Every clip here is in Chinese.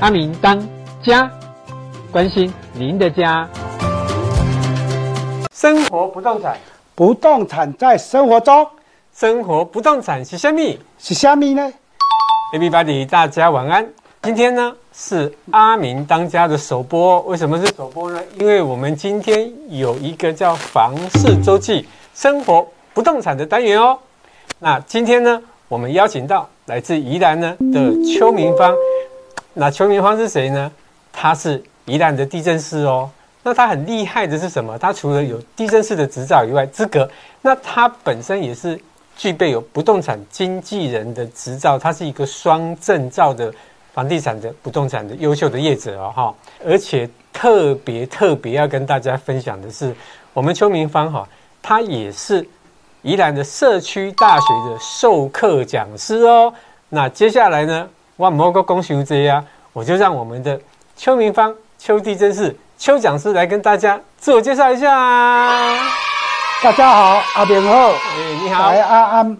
阿明当家，关心您的家。生活不动产，不动产在生活中，生活不动产是虾米？是虾米呢？Everybody，大家晚安。今天呢是阿明当家的首播。为什么是首播呢？因为我们今天有一个叫房市周记生活不动产的单元哦。那今天呢，我们邀请到来自宜兰呢的邱明芳。那邱明芳是谁呢？他是宜兰的地震师哦。那他很厉害的是什么？他除了有地政士的执照以外，资格，那他本身也是具备有不动产经纪人的执照。他是一个双证照的房地产的不动产的优秀的业者哦，哈。而且特别特别要跟大家分享的是，我们邱明芳哈，他也是宜兰的社区大学的授课讲师哦。那接下来呢？哇，某个公雄这样，我就让我们的邱明芳、邱地政士、邱讲师来跟大家自我介绍一下。大家好，阿明好，哎，你好，来阿安，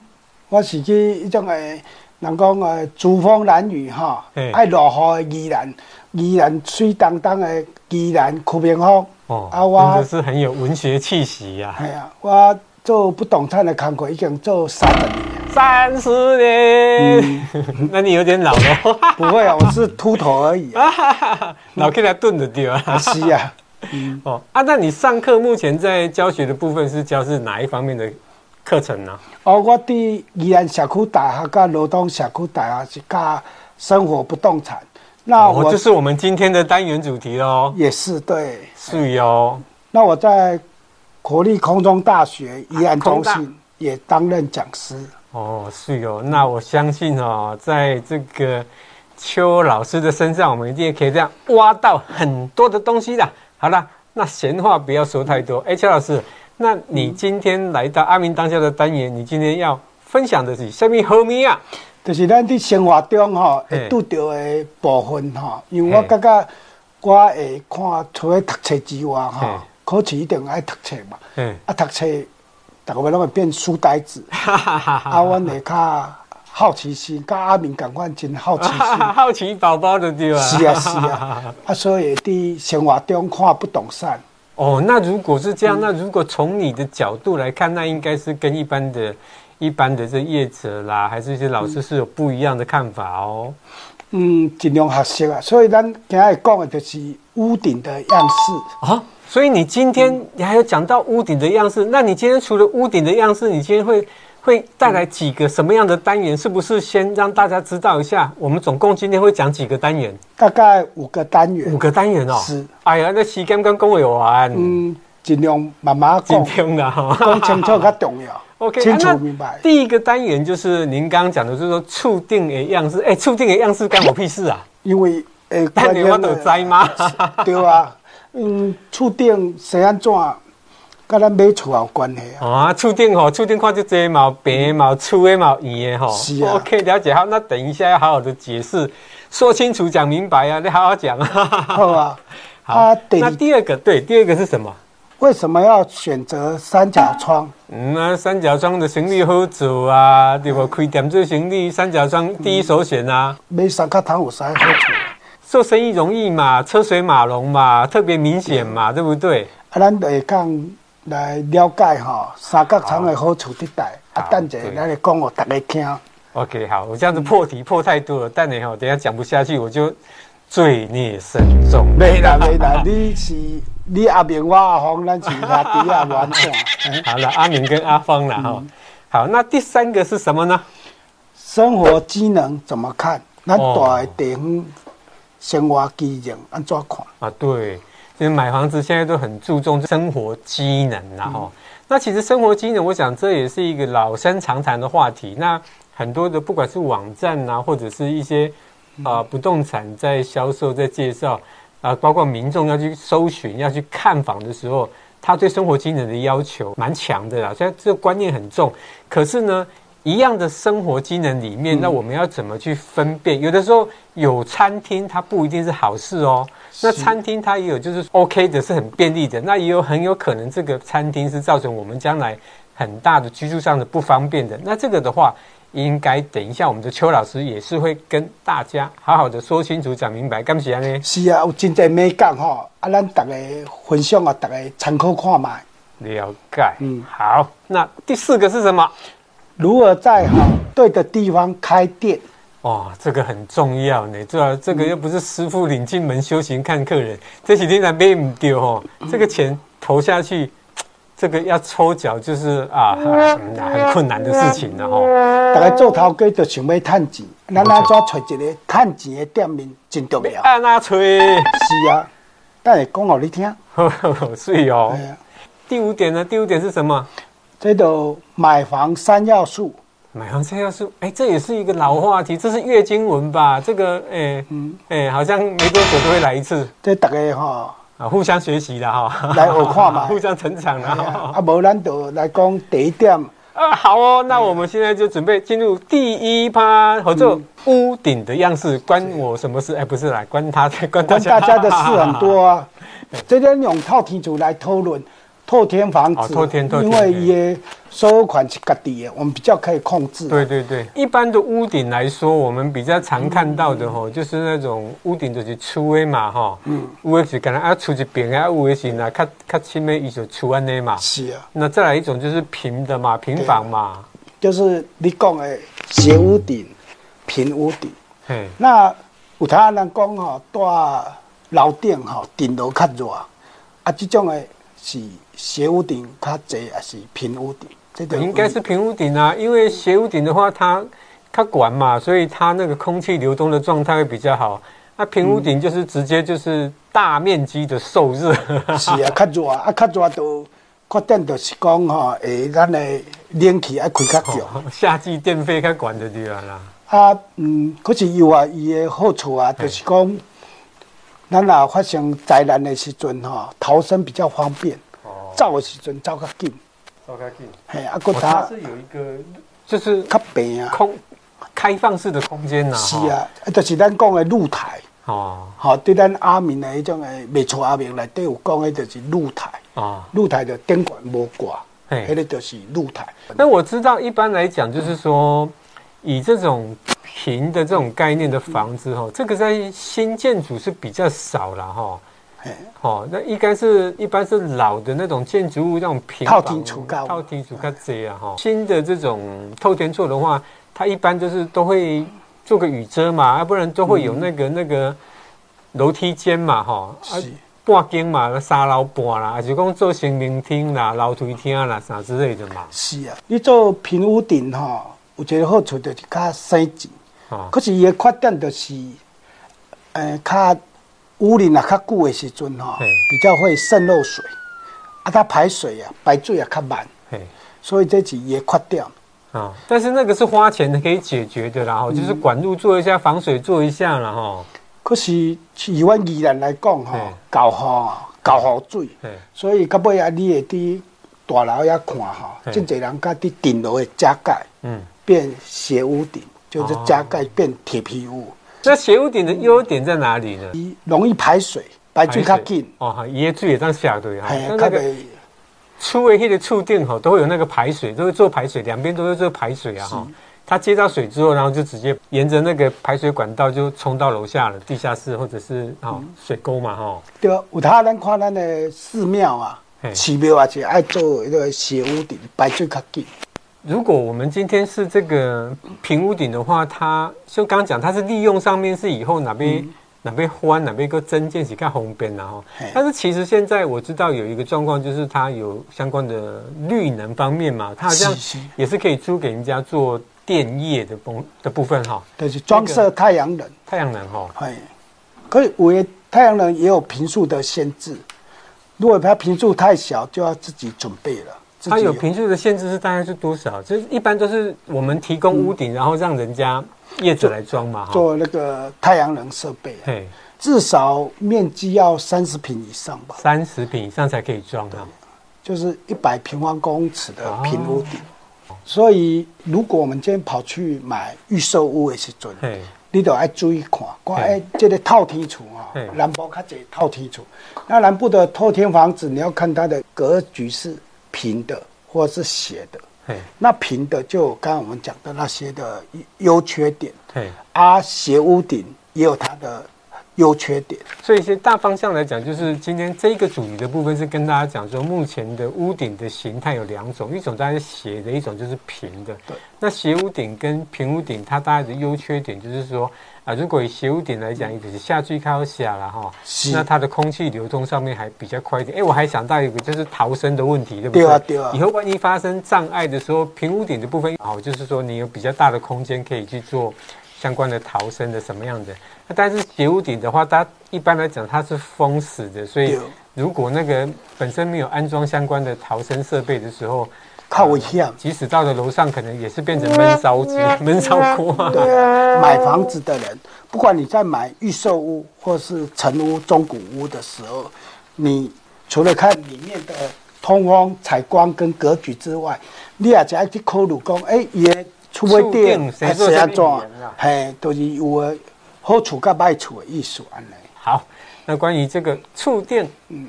我是去一种诶，人讲诶，珠风兰屿哈，爱落雨的宜兰，宜兰水当当的宜兰邱明芳。哦，啊，我真的是很有文学气息呀。系啊，我做不动产的工作已经做三十年。三十年，嗯、那你有点老了。不会啊，我是秃头而已、啊。老起来炖的对吧？是啊。嗯、哦啊，那你上课目前在教学的部分是教是哪一方面的课程呢？哦，我在宜兰社区大学跟罗东社区大学是教生活不动产。那我、哦、就是我们今天的单元主题喽。也是对。是哟。那我在国立空中大学宜兰中心也担任讲师。哦，是哦，那我相信哦，在这个邱老师的身上，我们一定可以这样挖到很多的东西的。好了，那闲话不要说太多。哎，邱老师，那你今天来到阿明当下的单元，你今天要分享的是什么好物啊？就是咱在生活中哈会遇到的部分哈，因为我感觉得我会看除了读册之外哈，考试一定爱读册嘛。嗯，啊，读册。大家要拢会变书呆子，啊，阮会较好奇心，甲阿明共款真好奇心，好奇宝宝的对吧？是啊，是啊，啊，所以伫生活中看不动产。哦，那如果是这样，嗯、那如果从你的角度来看，那应该是跟一般的、一般的这业者啦，还是一些老师是有不一样的看法哦。嗯，尽量学习啊。所以咱今日讲的就是屋顶的样式啊。所以你今天你还有讲到屋顶的样式，那你今天除了屋顶的样式，你今天会会带来几个什么样的单元？是不是先让大家知道一下？我们总共今天会讲几个单元？大概五个单元。五个单元哦。是。哎呀，那时间跟各位玩。嗯，尽量慢慢讲。今天的哈，讲清楚较重要。OK，清楚明白。第一个单元就是您刚刚讲的，就是说厝顶的样式。哎，厝顶的样式干我屁事啊？因为诶，单元我都知吗？对啊。嗯，厝顶是安怎，跟咱买厝有关系啊？啊，厝顶吼，厝顶看就这毛平毛粗的毛圆的吼。是啊。OK，了解好。那等一下要好好的解释，说清楚，讲明白啊！你好好讲啊。好啊。好。啊、那第二个，对，第二个是什么？为什么要选择三角窗？嗯啊，三角窗的行李好做啊，对不？开店做行李，三角窗第一首选啊。买三角窗有啥好处？做生意容易嘛，车水马龙嘛，特别明显嘛，对不对？啊，咱会讲来了解哈，三角窗的好处地带。啊，等下来讲我大家听。OK，好，我这样子破题破太多了，等你哈，等下讲不下去，我就罪孽深重。没啦没啦，你是你阿明我阿芳，咱其他弟阿玩耍。好了，阿明跟阿芳了哈。好，那第三个是什么呢？生活机能怎么看？那大的地方。生活机能安怎看啊？对，其实买房子现在都很注重生活机能，然后、嗯，那其实生活机能，我想这也是一个老生常谈的话题。那很多的不管是网站啊，或者是一些啊、呃、不动产在销售、在介绍啊，包括民众要去搜寻、要去看房的时候，他对生活机能的要求蛮强的啦。虽然这个观念很重。可是呢，一样的生活机能里面，那我们要怎么去分辨？有的时候有餐厅，它不一定是好事哦。那餐厅它也有就是 OK 的，是很便利的。那也有很有可能这个餐厅是造成我们将来很大的居住上的不方便的。那这个的话，应该等一下我们的邱老师也是会跟大家好好的说清楚、讲明白，干不起来呢？是啊，有真济美感哈，啊，咱大家分享啊，大家参考看嘛。了解，嗯，好，那第四个是什么？如何在好对的地方开店？哦，这个很重要呢。这这个又不是师傅领进门修行看客人，这几天才被唔丢哦。这个钱投下去，这个要抽脚就是啊，很困难的事情了哈。大家做头家就想要赚钱，咱哪抓找一个赚钱的店面真重要。按哪吹？是啊，等下讲给你听。所以哦。第五点呢？第五点是什么？这都买房三要素。买房三要素，哎，这也是一个老话题，这是月经文吧？这个，哎，嗯，哎，好像没多久都会来一次。这大家哈啊，互相学习的哈，来学看嘛，互相成长的哈。啊，无咱就来讲第一点啊。好哦，那我们现在就准备进入第一趴，合作屋顶的样式，关我什么事？哎，不是来关他，关大家，关大家的事很多啊。这边用套题组来讨论。透天房子，透天透天，因为也收款是家己的，我们比较可以控制。对对对，一般的屋顶来说，我们比较常看到的吼，就是那种屋顶就是粗的嘛哈，嗯，有的是可能啊粗一边啊，有的是那较较轻的，伊就粗安尼嘛。是啊。那再来一种就是平的嘛，平房嘛，就是你讲的斜屋顶、平屋顶。嘿，那有他人讲吼，住楼顶吼，顶楼较热，啊，这种的是。斜屋顶较济还是平屋顶？这个应该是平屋顶啊，因为斜屋顶的话，它它管嘛，所以它那个空气流通的状态会比较好。那平屋顶就是直接就是大面积的受热。是啊，较热啊，较热都确定就是讲哈，诶，咱的冷气爱开较强，夏季电费较管的对啦。啊，嗯，可是有啊，伊的好处啊，就是讲，咱若发生灾难的时阵哈，逃生比较方便。走的时阵走较紧，走较紧。嘿，啊，佮它是有一个，就是较平啊，空开放式的空间呐。是啊，啊，就是咱讲的露台。哦。好，对咱阿明的迄种的未错阿明内底有讲的，就是露台。哦。露台的灯管无挂，嘿，迄个就是露台。那我知道，一般来讲，就是说，以这种平的这种概念的房子，哈，这个在新建筑是比较少了，哈。哦，那应该是一般是老的那种建筑物，那种平房，透天厝高，透天厝较济啊哈。新的这种透天厝的话，它一般就是都会做个雨遮嘛，要不然都会有那个、嗯、那个楼梯间嘛哈。是。半间嘛，三楼半啦，还是讲做生命厅啦、楼梯厅啦啥之类的嘛。是啊，你做平屋顶哈，有一个好处就是较省钱。哦。可是伊的缺点就是，呃，较。屋里啊，较久的时阵哈，比较会渗漏水，啊，它排水啊，排水也较慢，所以这是也缺掉啊。但是那个是花钱可以解决的啦，哈、嗯，就是管路做一下，防水做一下啦哈。可是以阮宜兰来讲哈，搞好搞好水，所以到尾啊，你会伫大楼遐看哈，真侪人家伫顶楼的加盖，嗯，变斜屋顶，就是加盖变铁皮屋。那斜屋顶的优点在哪里呢？容易排水，排水较紧。哦，伊的水也当下对哈。那那个厝的迄个厝顶吼，都会有那个排水，都会做排水，两边都会做排水啊哈。它接到水之后，然后就直接沿着那个排水管道就冲到楼下了，地下室或者是啊水沟嘛哈。对，有他咱看咱的寺庙啊，寺庙啊，就爱做一个斜屋顶，排水较紧。如果我们今天是这个平屋顶的话，它就刚刚讲，它是利用上面是以后哪边、嗯、哪边宽哪边一个增建起看红边然后，但是其实现在我知道有一个状况，就是它有相关的绿能方面嘛，它好像也是可以租给人家做电业的部的部分哈，就是装设太阳能，太阳能哈，哎，可以，我太阳能也有频数的限制，如果它频数太小，就要自己准备了。它有平数的限制是大概是多少？就是一般都是我们提供屋顶，嗯、然后让人家业主来装嘛，做，做那个太阳能设备。嘿，至少面积要三十平以上吧？三十平以上才可以装啊，就是一百平方公尺的平屋顶。哦、所以，如果我们今天跑去买预售屋的时阵，嘿你都要注意看，看哎，这个套天厝啊，南部较济透天厝。那南部的透天房子，你要看它的格局是。平的或者是斜的，那平的就刚刚我们讲的那些的优缺点。啊，斜屋顶也有它的。优缺点，所以一些大方向来讲，就是今天这个主题的部分是跟大家讲说，目前的屋顶的形态有两种，一种当然是斜的，一种就是平的。对，那斜屋顶跟平屋顶，它大概的优缺点就是说啊，如果以斜屋顶来讲，一个是下坠靠下了哈，那它的空气流通上面还比较快一点。哎，我还想到一个就是逃生的问题，对不对？对啊，对啊。以后万一发生障碍的时候，平屋顶的部分好，就是说你有比较大的空间可以去做相关的逃生的什么样的。那但是斜屋顶的话，它一般来讲它是封死的，所以如果那个本身没有安装相关的逃生设备的时候，靠危险。即使到了楼上，可能也是变成闷烧机、闷烧锅。对啊，买房子的人，不管你在买预售屋或是成屋、中古屋的时候，你除了看里面的通风、采光跟格局之外，你也要去考虑讲，哎，也触电还是安装，嘿，都是有的。好处跟坏处的艺术案例。好，那关于这个触电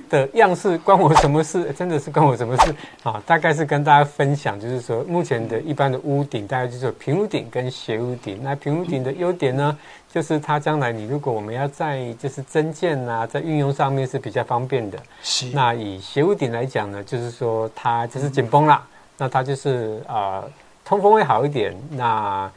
的样式，关我什么事？真的是关我什么事啊？大概是跟大家分享，就是说目前的一般的屋顶，大概就是平屋顶跟斜屋顶。那平屋顶的优点呢，就是它将来你如果我们要在就是增建啊，在运用上面是比较方便的。是。那以斜屋顶来讲呢，就是说它就是紧绷了，那它就是啊、呃、通风会好一点，那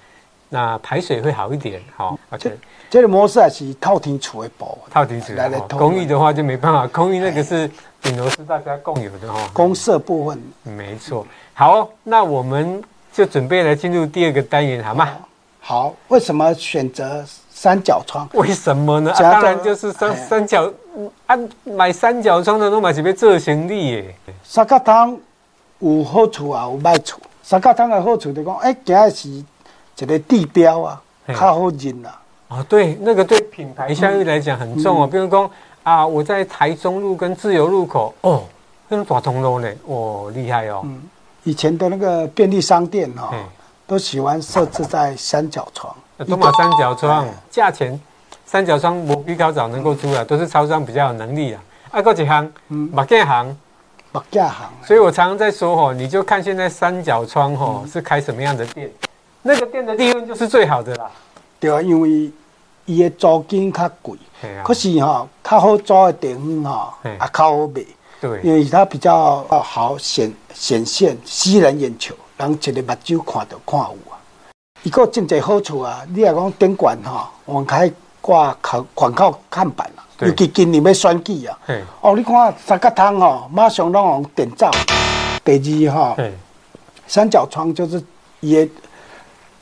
那排水会好一点，好，而且。这个模式还是套厅厝的保，套厅厝来的。公寓的话就没办法，公寓那个是顶楼是大家共有的哈。公设部分，没错。好，那我们就准备来进入第二个单元，好吗？好。为什么选择三角窗？为什么呢？啊、当然就是三三角，啊，买三角窗的都买是要做生意耶。三角窗有好处也有坏处。三角窗的好处就是讲，哎，今日是一个地标啊，较好认啊。哦，对，那个对品牌效益来讲很重哦。嗯、比如说啊，我在台中路跟自由路口哦，那种大通路呢，哦，厉害哦。嗯，以前的那个便利商店哈、哦，都喜欢设置在三角窗。都嘛三角窗，价钱三角窗我比较早能够出来，都是超商比较有能力啊。啊，过几行，嗯，马建行，马建行。所以我常常在说哦，你就看现在三角窗哦是开什么样的店，那个店的利润就是最好的啦。对啊，因为伊的租金较贵，啊、可是哈、喔，较好租的地方哈，也较好卖。对，因为它比较好显显现，吸人眼球，人一个目睭看到看有啊。伊个真济好处啊！你若讲顶管哈，我们可以挂广广告看板尤其今年要选举啊。哦，你看三角窗哦，马上拢用点照。第二哈，嘿三角窗就是也。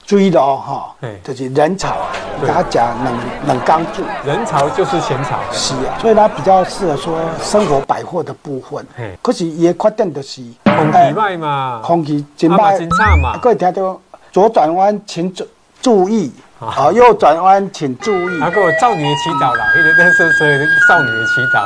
注意了哈，就是人潮，给他讲冷冷刚住，人潮就是钱潮，是啊，所以它比较适合说生活百货的部分。可是也缺点就是空气坏嘛，空气真歹，真差嘛。各位听到左转弯请注注意，啊，右转弯请注意。啊，个少女的祈祷啦，一直在说说少女的祈祷。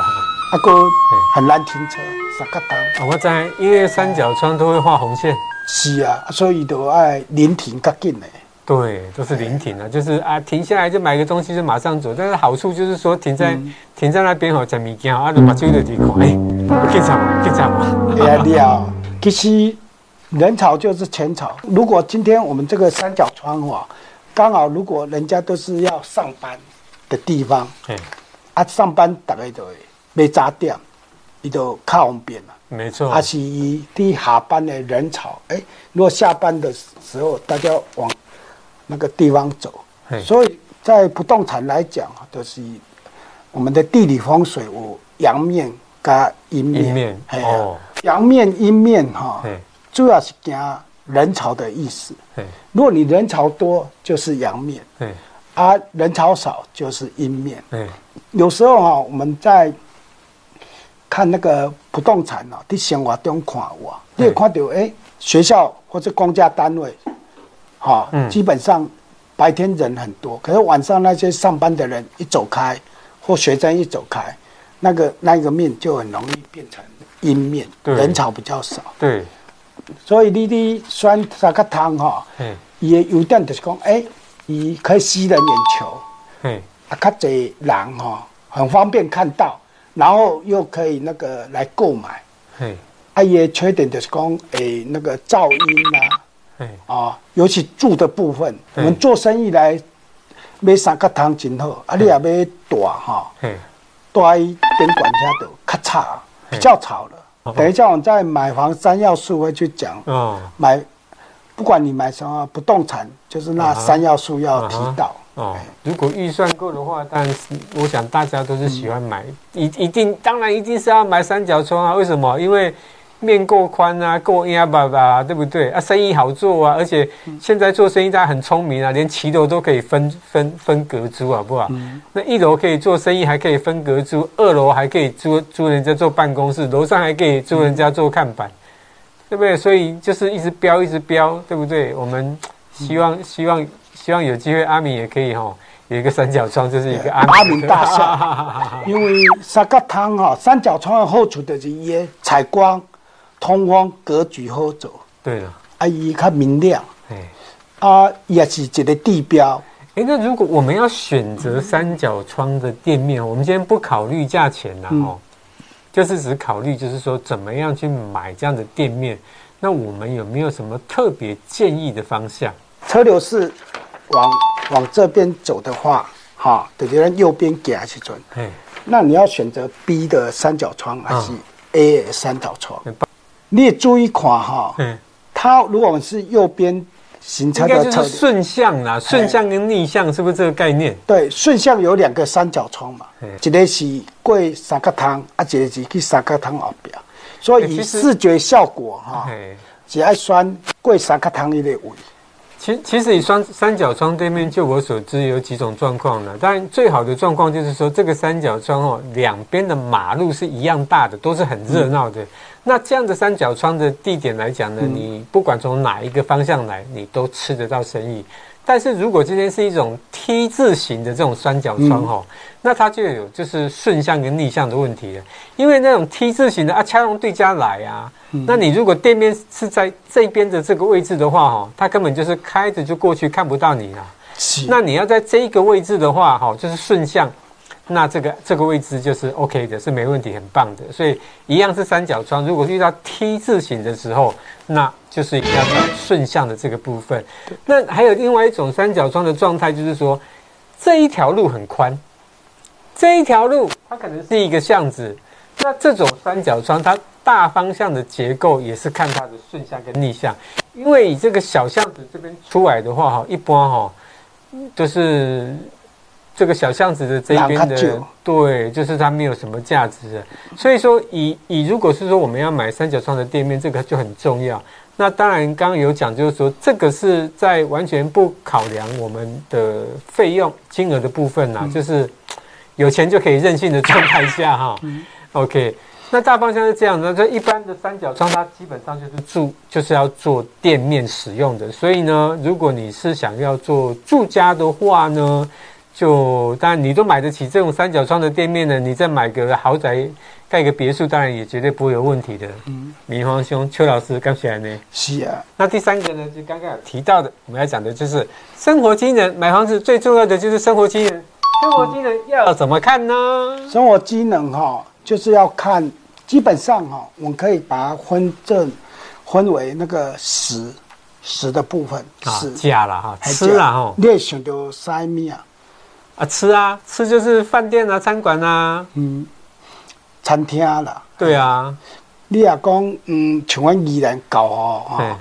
阿哥很难停车，三角窗。我知，因为三角窗都会画红线。是啊，所以都爱临停较紧的。对，都是临停啊，就是啊，停下来就买个东西就马上走。但是好处就是说，停在、嗯、停在那边吼，在物件啊，就把车的地看，哎，警察嘛，警察嘛。哎呀，其实人潮就是钱潮。如果今天我们这个三角窗哈，刚好如果人家都是要上班的地方，嘿。啊，上班大概就会没扎掉，你就靠方便了。没错，啊是以第下班的人潮，哎，如果下班的时候大家往那个地方走，所以在不动产来讲啊，都、就是我们的地理风水有阳面加阴面，阴面嘿哦，阳面阴面哈，主要是讲人潮的意思。嘿如果你人潮多，就是阳面，嘿啊，人潮少就是阴面。嘿有时候啊，我们在。看那个不动产哦，在生活中看哇，你也看到哎，学校或者公家单位，哈，基本上白天人很多，可是晚上那些上班的人一走开，或学生一走开，那个那个面就很容易变成阴面，人潮比较少。对，所以你你选三角窗哈，伊的优点就是讲，哎，伊可以吸人眼球，嗯，啊，较侪人哈，很方便看到。然后又可以那个来购买，嘿，啊，伊的缺点就是讲诶，那个噪音啊，嘿。啊，尤其住的部分，我们做生意来买三角汤真好，啊，你也买大哈，大一点管家都咔嚓，比较吵了。等一下我们在买房三要素会去讲，哦，买不管你买什么不动产，就是那三要素要提到。哦，如果预算够的话，但是我想大家都是喜欢买，一一定当然一定是要买三角窗啊。为什么？因为面够宽啊，够压吧吧，对不对？啊，生意好做啊，而且现在做生意大家很聪明啊，连骑楼都可以分分分隔租，好不好？嗯、那一楼可以做生意，还可以分隔租；二楼还可以租租人家做办公室，楼上还可以租人家做看板，嗯、对不对？所以就是一直飙，一直飙，对不对？我们希望、嗯、希望。希望有机会，阿明也可以哈，有一个三角窗，就是一个阿明，大厦。因为三角窗哈，三角窗的好处就是伊采光、通风、格局好做。对了，啊，伊较明亮。哎，啊，也是一个地标。哎，那如果我们要选择三角窗的店面，我们今天不考虑价钱了哦，就是只考虑就是说怎么样去买这样的店面。那我们有没有什么特别建议的方向？车流是。往往这边走的话，哈，等于右边给下去转。那你要选择 B 的三角窗还是 A 的三角窗？嗯、你也注意看哈，嗯，它如果是右边行车的车，顺向啦，顺向跟逆向是不是这个概念？对，顺向有两个三角窗嘛，一个是过三角窗，啊，一个是去三角窗后边，所以以视觉效果哈，只爱选过三角窗一个位。其其实以双三角窗对面，就我所知有几种状况呢。当然，最好的状况就是说，这个三角窗哦，两边的马路是一样大的，都是很热闹的。嗯、那这样的三角窗的地点来讲呢，你不管从哪一个方向来，你都吃得到生意。但是如果今天是一种 T 字形的这种三角窗哦，嗯、那它就有就是顺向跟逆向的问题了。因为那种 T 字形的啊，掐拢对家来啊。那你如果店面是在这边的这个位置的话，哈，它根本就是开着就过去看不到你了。那你要在这一个位置的话，哈，就是顺向，那这个这个位置就是 OK 的，是没问题，很棒的。所以一样是三角窗，如果遇到 T 字形的时候，那就是要找顺向的这个部分。那还有另外一种三角窗的状态，就是说这一条路很宽，这一条路它可能是一个巷子，那这种三角窗它。大方向的结构也是看它的顺向跟逆向，因为以这个小巷子这边出来的话，哈，一般哈，就是这个小巷子的这边的，对，就是它没有什么价值的。所以说，以以如果是说我们要买三角窗的店面，这个就很重要。那当然，刚刚有讲，就是说这个是在完全不考量我们的费用金额的部分呐，就是有钱就可以任性的状态下，哈，OK。那大方向是这样的，这一般的三角窗，它基本上就是住，就是要做店面使用的。所以呢，如果你是想要做住家的话呢，就当然你都买得起这种三角窗的店面呢，你再买个豪宅，盖个别墅，当然也绝对不会有问题的。嗯，明皇兄，邱老师刚起来呢？是啊。那第三个呢，就刚刚有提到的，我们要讲的就是生活机能。买房子最重要的就是生活机能。生活机能要怎么看呢？生活机能哈，就是要看。基本上哈，我们可以把它分正分为那个食食的部分，是假了哈，吃了哈。你想到啥物啊？啊，吃啊，吃就是饭店啊、餐馆啊，嗯，餐厅啦。对啊，你也讲，嗯，像我宜兰搞哦，哈，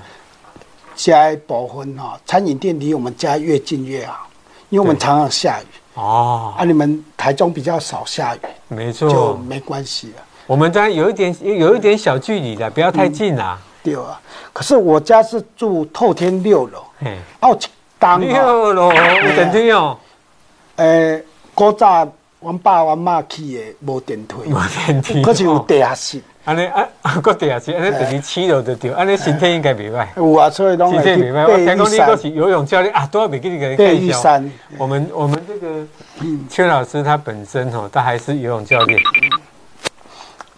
家部分哈，餐饮店离我们家越近越好，因为我们常常下雨哦。啊，你们台中比较少下雨，没错，就没关系了。我们家有一点有有一点小距离的，不要太近啦、啊嗯。对啊，可是我家是住透天六楼，哎，哦，当六楼有电梯哦。诶，古早阮爸阮妈去的无电梯，无电梯，可是有地下室。安尼啊，个地下室，安尼等于七楼就对，安尼身体应该袂歹。有啊，所以拢会去背玉山。我听讲你嗰是游泳教练啊，都要袂记你个背玉山。我们我们这个邱老师他本身吼，他还是游泳教练。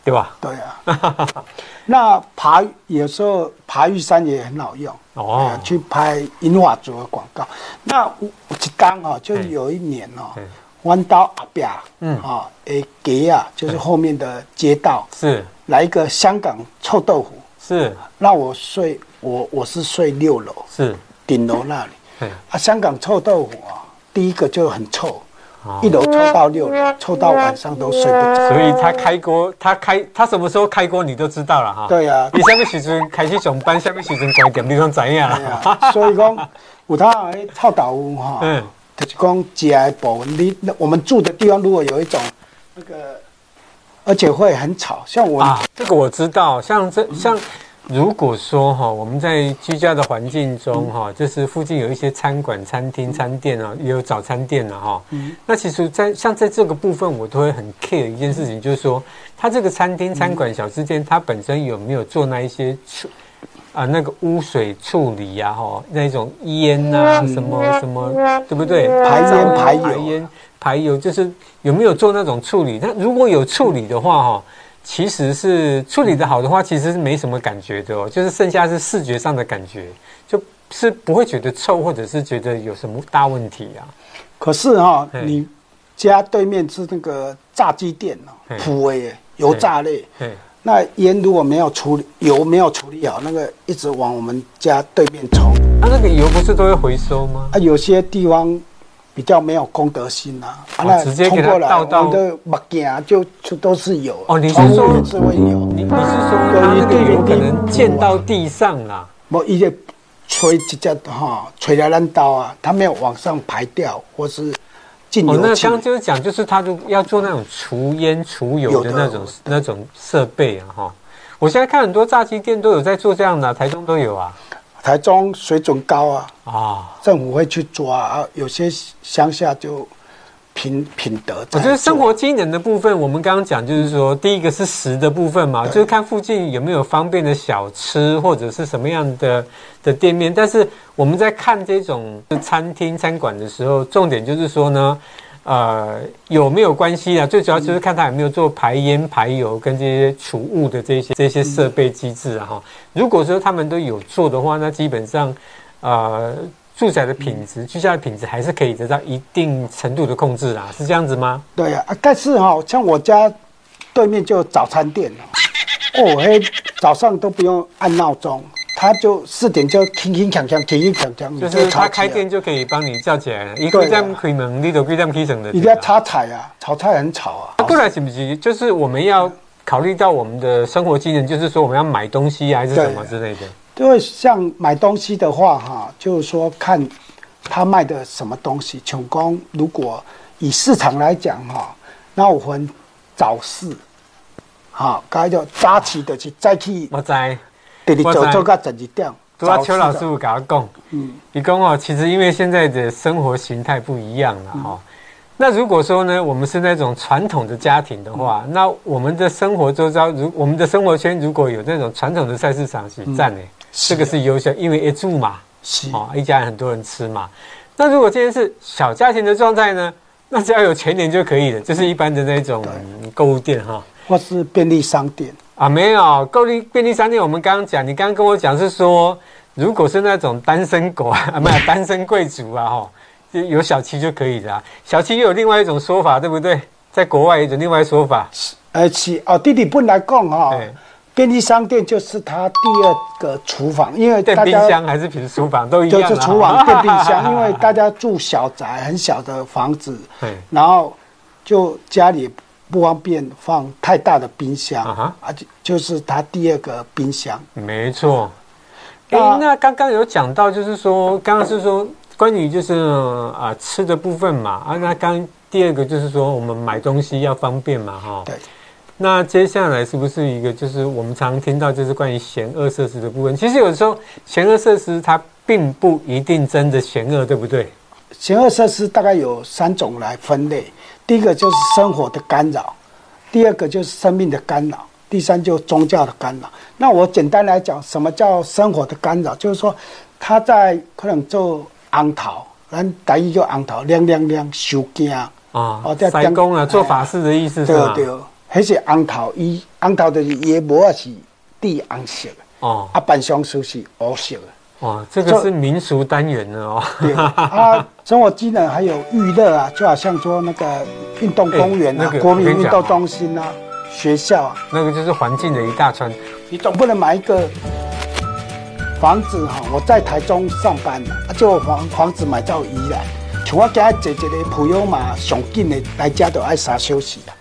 对吧？对啊，那爬有时候爬玉山也很好用。哦，去拍银发族的广告。那我我一刚哈，就有一年哦，弯刀阿边，嗯。啊，诶，街啊，就是后面的街道，是。来一个香港臭豆腐，是，那我睡我我是睡六楼，是。顶楼那里，啊，香港臭豆腐啊，第一个就很臭。一楼抽到六楼，抽到晚上都睡不着。所以他开锅，他开他什么时候开锅你都知道了哈。对呀，你什么时阵开始上班，什么时阵关店，你拢知影啦。所以讲，有他诶臭豆腐哈，嗯，就是讲食的部分，你我们住的地方如果有一种那个，而且会很吵，像我啊，这个我知道，像这像。如果说哈，我们在居家的环境中哈，就是附近有一些餐馆、餐厅、餐店啊，也有早餐店了哈。嗯。那其实，在像在这个部分，我都会很 care 一件事情，就是说，它这个餐厅、餐馆、小吃店，它本身有没有做那一些处啊那个污水处理呀？哈，那种烟啊，什么什么，对不对？排烟、排油、排烟、排油，就是有没有做那种处理？那如果有处理的话，哈。其实是处理的好的话，其实是没什么感觉的哦，就是剩下是视觉上的感觉，就是不会觉得臭，或者是觉得有什么大问题啊。可是哈、哦，你家对面是那个炸鸡店哦，普威油炸类，那烟如果没有处理，油没有处理好，那个一直往我们家对面冲，啊，那个油不是都会回收吗？啊，有些地方。比较没有公德心呐、啊，直接给他倒到我的目镜就就都是有哦。你是说是会有？你你是说他那个油可能溅到地上啦？不，一个吹直接哈吹来烂刀啊，它没有往上排掉，或是进油。哦，那刚刚就是讲，就是他就要做那种除烟除油的那种那种设备啊哈。我现在看很多炸鸡店都有在做这样的、啊，台中都有啊。台中水准高啊，啊，政府会去抓啊，有些乡下就品品德。我觉得生活机能的部分，我们刚刚讲就是说，第一个是食的部分嘛，就是看附近有没有方便的小吃或者是什么样的的店面。但是我们在看这种餐厅餐馆的时候，重点就是说呢。呃，有没有关系啊？最主要就是看他有没有做排烟、排油跟这些除雾的这些这些设备机制啊。哈，如果说他们都有做的话，那基本上，呃，住宅的品质、居家的品质还是可以得到一定程度的控制啦。是这样子吗？对啊，但是哈，像我家对面就有早餐店哦，嘿，早上都不用按闹钟。他就四点就轻轻锵锵，轻轻锵锵，就是他开店就可以帮你叫起来了。一个这样开门，你都可以这样开成的。一定要炒菜啊，炒菜很吵啊。过来是不是？就是我们要考虑到我们的生活机能，就是说我们要买东西还是什么之类的。因为像买东西的话，哈，就是说看他卖的什么东西。成功，如果以市场来讲，哈，那我们早市，好，该叫扎起的去再去。我在。对你做做个整一点，都要邱老师傅给他讲。嗯，你讲哦，其实因为现在的生活形态不一样了哈、那如果说呢，我们是那种传统的家庭的话，那我们的生活周遭，如我们的生活圈如果有那种传统的菜市场是占呢，这个是优秀，因为一住嘛，是哦，一家人很多人吃嘛。那如果今天是小家庭的状态呢，那只要有全年就可以了，就是一般的那种购物店哈，或是便利商店。啊，没有，购利便利商店，我们刚刚讲，你刚刚跟我讲是说，如果是那种单身狗啊，没有单身贵族啊，哈，就有小七就可以的。小七又有另外一种说法，对不对？在国外有一种另外说法，而且哦，弟弟不来讲哈，便利商店就是他第二个厨房，因为电冰箱还是平时厨房都一样，就是厨房电冰箱，因为大家住小宅，很小的房子，然后就家里。不方便放太大的冰箱啊，而且就是它第二个冰箱。没错。哎、欸，那刚刚有讲到，就是说，刚刚是说关于就是啊吃的部分嘛啊，那刚第二个就是说我们买东西要方便嘛哈。对。那接下来是不是一个就是我们常听到就是关于嫌恶设施的部分？其实有时候嫌恶设施它并不一定真的嫌恶，对不对？嫌恶设施大概有三种来分类。第一个就是生活的干扰，第二个就是生命的干扰，第三就是宗教的干扰。那我简单来讲，什么叫生活的干扰？就是说他在可能做昂头，咱台语叫昂头，亮亮亮修惊啊，哦，在开工啊，做法事的意思是吧？对对，还是红头，伊红头就是伊的帽子是地红色的，哦，啊，办丧事是乌色的，哇，这个是民俗单元的哦。对啊，生活机能还有娱乐啊，就好像说那个运动公园啊，那个、国民运动中心啊，学校啊，那个就是环境的一大串。你总不能买一个房子哈，我在台中上班，啊就房房子买到宜兰，像我家姐姐的朋友嘛，上紧的来家都爱啥休息的。